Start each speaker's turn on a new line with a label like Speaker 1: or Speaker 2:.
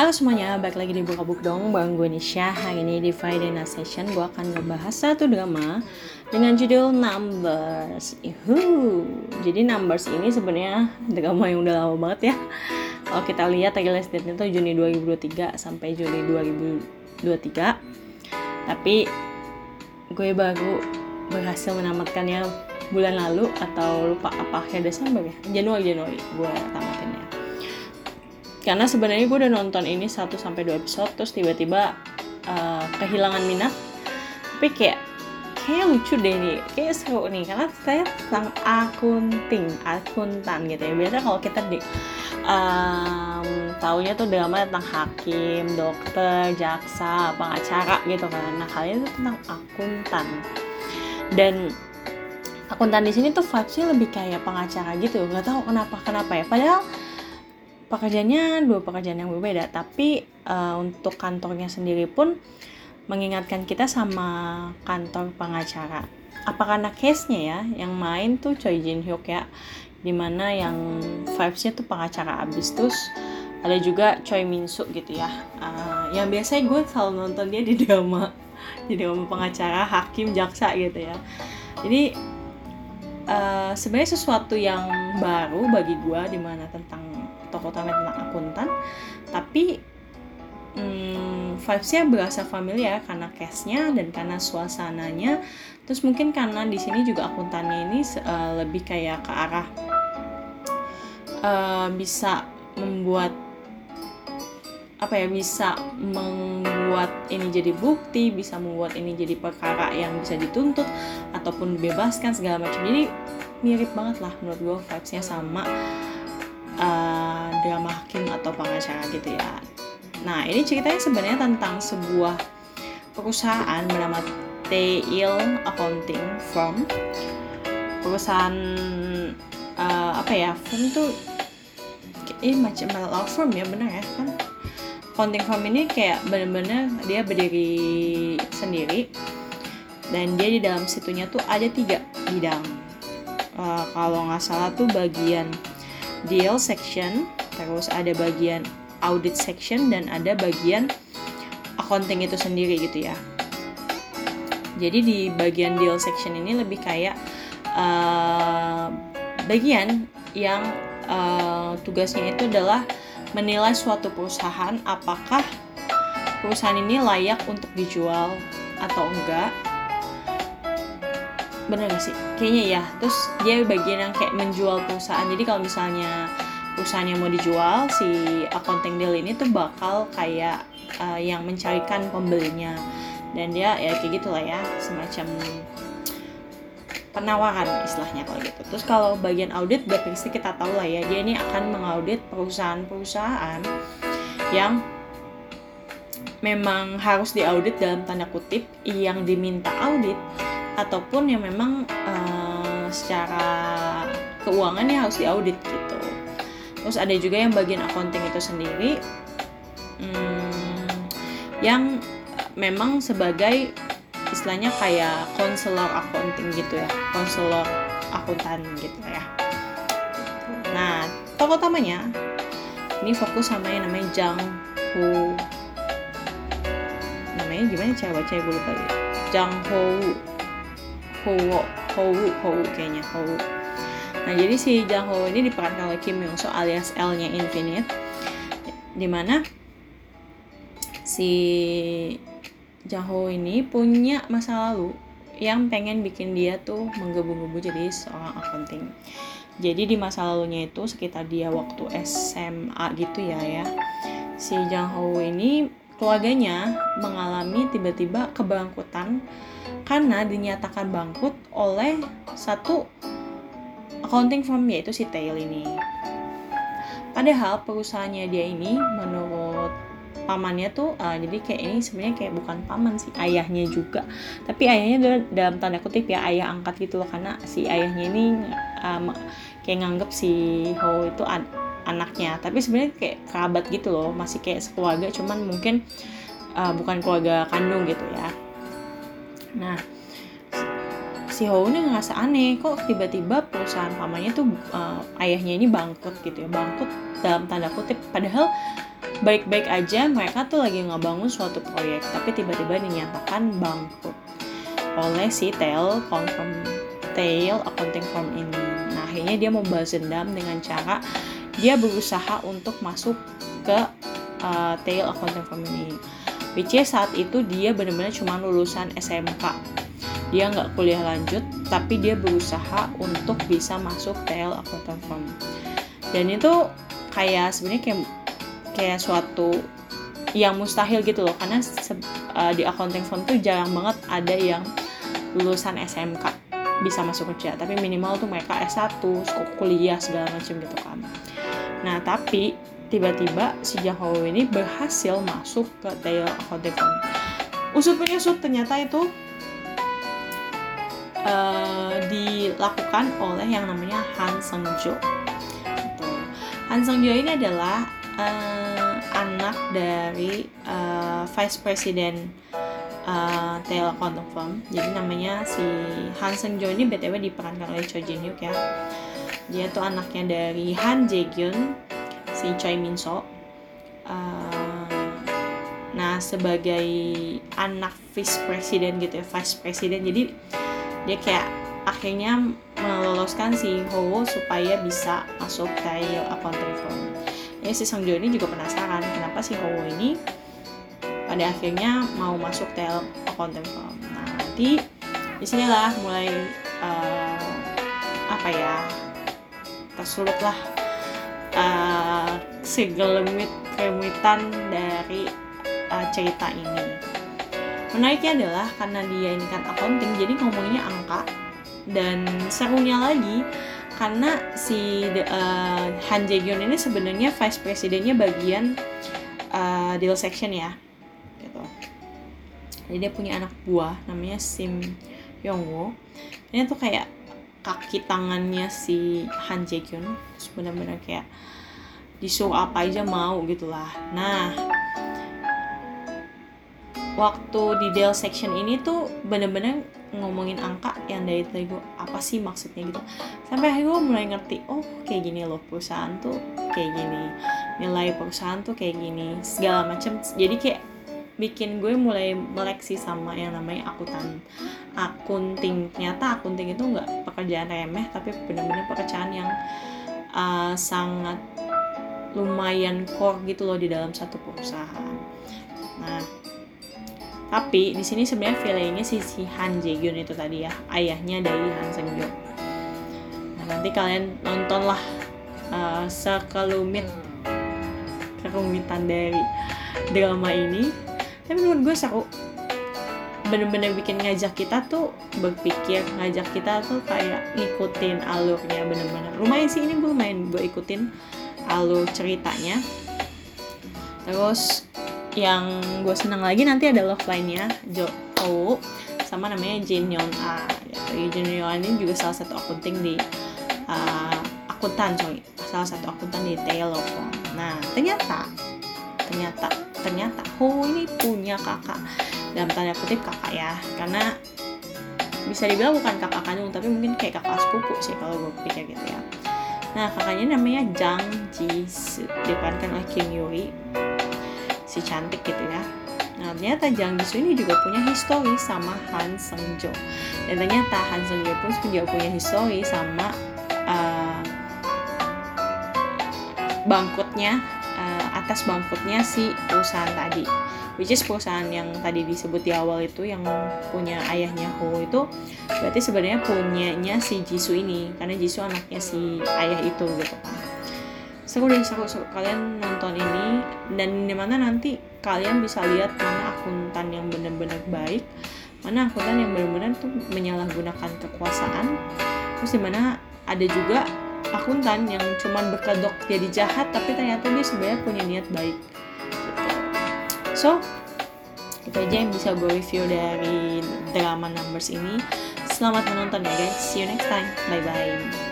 Speaker 1: Halo semuanya, balik lagi di Buka Book dong Bang gue Nisha. Hari ini di Friday Night Session Gue akan ngebahas satu drama Dengan judul Numbers. Ihu. Jadi Numbers ini sebenarnya drama yang udah lama banget ya. Kalau kita lihat release date-nya tuh Juni 2023 sampai Juni 2023 Tapi gue baru berhasil menamatkannya bulan lalu atau lupa apa akhir Desember ya? Januari Januari gue tamatinnya karena sebenarnya gue udah nonton ini 1 sampai 2 episode terus tiba-tiba uh, kehilangan minat. Tapi kayak kayak lucu deh nih kayak seru nih karena saya tentang akunting akuntan gitu ya. Biasa kalau kita di um, taunya tuh drama tentang hakim dokter jaksa pengacara gitu kan. Nah kali tuh tentang akuntan. Dan akuntan di sini tuh vibesnya lebih kayak pengacara gitu. Nggak tahu kenapa kenapa ya. Padahal pekerjaannya dua pekerjaan yang berbeda. Tapi uh, untuk kantornya sendiri pun mengingatkan kita sama kantor pengacara. Apa karena case-nya ya yang main tuh Choi Jin Hyuk ya di mana yang vibes-nya tuh pengacara abis. Terus ada juga Choi Min Soo gitu ya. Uh, yang biasanya gue selalu nonton dia di drama di drama pengacara hakim jaksa gitu ya. Jadi uh, sebenarnya sesuatu yang baru bagi gue di mana tentang tokoh utama tentang akuntan tapi hmm, vibesnya berasa familiar karena case-nya dan karena suasananya. Terus mungkin karena di sini juga akuntannya ini uh, lebih kayak ke arah uh, bisa membuat apa ya bisa membuat ini jadi bukti bisa membuat ini jadi perkara yang bisa dituntut ataupun dibebaskan segala macam. Jadi mirip banget lah menurut gue vibesnya sama uh, drama hakim atau pengacara gitu ya. Nah ini ceritanya sebenarnya tentang sebuah perusahaan bernama Tail Accounting Firm. Perusahaan uh, apa ya? Firm tuh ini macam law firm ya benar ya kan? Accounting firm ini kayak bener-bener dia berdiri sendiri dan dia di dalam situnya tuh ada tiga bidang. Uh, kalau nggak salah tuh bagian deal section, terus ada bagian audit section dan ada bagian accounting itu sendiri gitu ya. Jadi di bagian deal section ini lebih kayak uh, bagian yang uh, tugasnya itu adalah menilai suatu perusahaan apakah perusahaan ini layak untuk dijual atau enggak. Bener gak sih? Kayaknya ya terus dia bagian yang kayak menjual perusahaan. Jadi kalau misalnya perusahaan yang mau dijual si accounting deal ini tuh bakal kayak uh, yang mencarikan pembelinya dan dia ya kayak gitulah ya semacam penawaran istilahnya kalau gitu terus kalau bagian audit berarti kita tahu lah ya dia ini akan mengaudit perusahaan-perusahaan yang memang harus diaudit dalam tanda kutip yang diminta audit ataupun yang memang uh, secara keuangannya harus diaudit gitu. Terus ada juga yang bagian accounting itu sendiri. Hmm, yang memang sebagai istilahnya kayak konselor accounting gitu ya, konselor akuntan gitu ya. Nah, tokoh utamanya ini fokus sama yang namanya Jang Ho. Namanya gimana cara baca gue lupa ya Jang Ho Howo Howo Howo kayaknya Howo nah jadi si Jang Ho ini diperankan oleh Kim Yong So alias L-nya Infinite di mana si Jang Ho ini punya masa lalu yang pengen bikin dia tuh menggebu-gebu jadi seorang accounting jadi di masa lalunya itu sekitar dia waktu SMA gitu ya ya. Si Jang Ho ini keluarganya mengalami tiba-tiba kebangkrutan karena dinyatakan bangkrut oleh satu accounting firm yaitu si Tail ini. Padahal perusahaannya dia ini menurut pamannya tuh uh, jadi kayak ini sebenarnya kayak bukan paman sih ayahnya juga. Tapi ayahnya dalam tanda kutip ya ayah angkat gitu loh karena si ayahnya ini um, kayak nganggep si Ho itu an anaknya. Tapi sebenarnya kayak kerabat gitu loh masih kayak sekeluarga cuman mungkin uh, bukan keluarga kandung gitu ya. Nah si Ho ini ngerasa aneh kok tiba-tiba perusahaan pamannya tuh uh, ayahnya ini bangkrut gitu ya bangkrut dalam tanda kutip. Padahal baik-baik aja mereka tuh lagi ngebangun suatu proyek tapi tiba-tiba dinyatakan bangkrut oleh si tail confirm tail accounting firm ini. Nah akhirnya dia mau balas dendam dengan cara dia berusaha untuk masuk ke uh, tail accounting firm ini. Which is saat itu dia benar-benar cuma lulusan SMK dia nggak kuliah lanjut tapi dia berusaha untuk bisa masuk tail accounting firm dan itu kayak sebenarnya kayak kayak suatu yang mustahil gitu loh karena uh, di accounting firm tuh jarang banget ada yang lulusan SMK bisa masuk kerja. Tapi minimal tuh mereka S1 kuliah segala macam gitu kan. Nah tapi tiba-tiba si Jang Ho ini berhasil masuk ke Tail Accounting Firm usut punya usut ternyata itu uh, dilakukan oleh yang namanya Han Seng Jo gitu. Han Seng Jo ini adalah uh, anak dari uh, Vice President uh, Quantum Firm. Jadi namanya si Han Seng Jo ini btw diperankan oleh Choi Jin Hyuk ya. Dia tuh anaknya dari Han Jae Gyun, si Choi Min So. Uh, nah sebagai anak vice president gitu ya, vice president. Jadi dia kayak akhirnya meloloskan si Ho supaya bisa masuk Tail Accounting Firm ya si Song Jo ini juga penasaran kenapa si Howo ini pada akhirnya mau masuk tel accounting firm nah nanti di sinilah mulai uh, apa ya tersulut lah uh, segelemit kerumitan dari uh, cerita ini menariknya adalah karena dia ini kan accounting jadi ngomongnya angka. Dan serunya lagi karena si uh, Han Jae Gyun ini sebenarnya vice presidennya bagian uh, deal section ya gitu. Jadi dia punya anak buah namanya Sim Yong Wo ini tuh kayak kaki tangannya si Han Jae Gyun benar-benar kayak disuruh apa aja mau gitulah nah waktu di deal section ini tuh bener-bener ngomongin angka yang dari tadi gue apa sih maksudnya gitu. Sampai akhirnya gue mulai ngerti oh kayak gini loh perusahaan tuh kayak gini nilai perusahaan tuh kayak gini segala macam jadi kayak bikin gue mulai meleksi sama yang namanya akuntan akunting ternyata akunting itu nggak pekerjaan remeh tapi benar-benar pekerjaan yang uh, sangat lumayan core gitu loh di dalam satu perusahaan. Nah tapi di sini sebenarnya villainnya si, si Han Jae Gyun itu tadi ya, ayahnya dari Han Seng Jo. Nah, nanti kalian nontonlah uh, sekelumit kerumitan dari drama ini. Tapi menurut gue seru. Bener-bener bikin ngajak kita tuh berpikir, ngajak kita tuh kayak ngikutin alurnya bener-bener. Lumayan sih ini gue main gue ikutin alur ceritanya. Terus yang gue senang lagi nanti ada love line-nya Jo Oh sama namanya Jin Yeon A. Jin Yeon A ini juga salah satu akunting di uh, akuntan sorry salah satu akuntan di of Nah ternyata ternyata ternyata Ho ini punya kakak. Dalam tanda kutip kakak ya karena bisa dibilang bukan kakak kandung tapi mungkin kayak kakak sepupu sih kalau gue pikir gitu ya. Nah kakaknya namanya Jang Ji diperankan oleh Kim Yuri si cantik gitu ya Nah, ternyata Jang Jisoo ini juga punya histori sama Han Seng Jo. Dan ternyata Han Seng Jo pun juga punya histori sama uh, bangkrutnya uh, atas bangkrutnya si perusahaan tadi. Which is perusahaan yang tadi disebut di awal itu yang punya ayahnya Ho itu berarti sebenarnya punyanya si Jisoo ini karena Jisoo anaknya si ayah itu gitu kan seru, seru kalian nonton ini dan di mana nanti kalian bisa lihat mana akuntan yang benar-benar baik mana akuntan yang benar-benar tuh menyalahgunakan kekuasaan. Terus di mana ada juga akuntan yang cuman berkedok jadi jahat tapi ternyata dia sebenarnya punya niat baik. So itu aja yang bisa gue review dari drama numbers ini. Selamat menonton ya guys. See you next time. Bye bye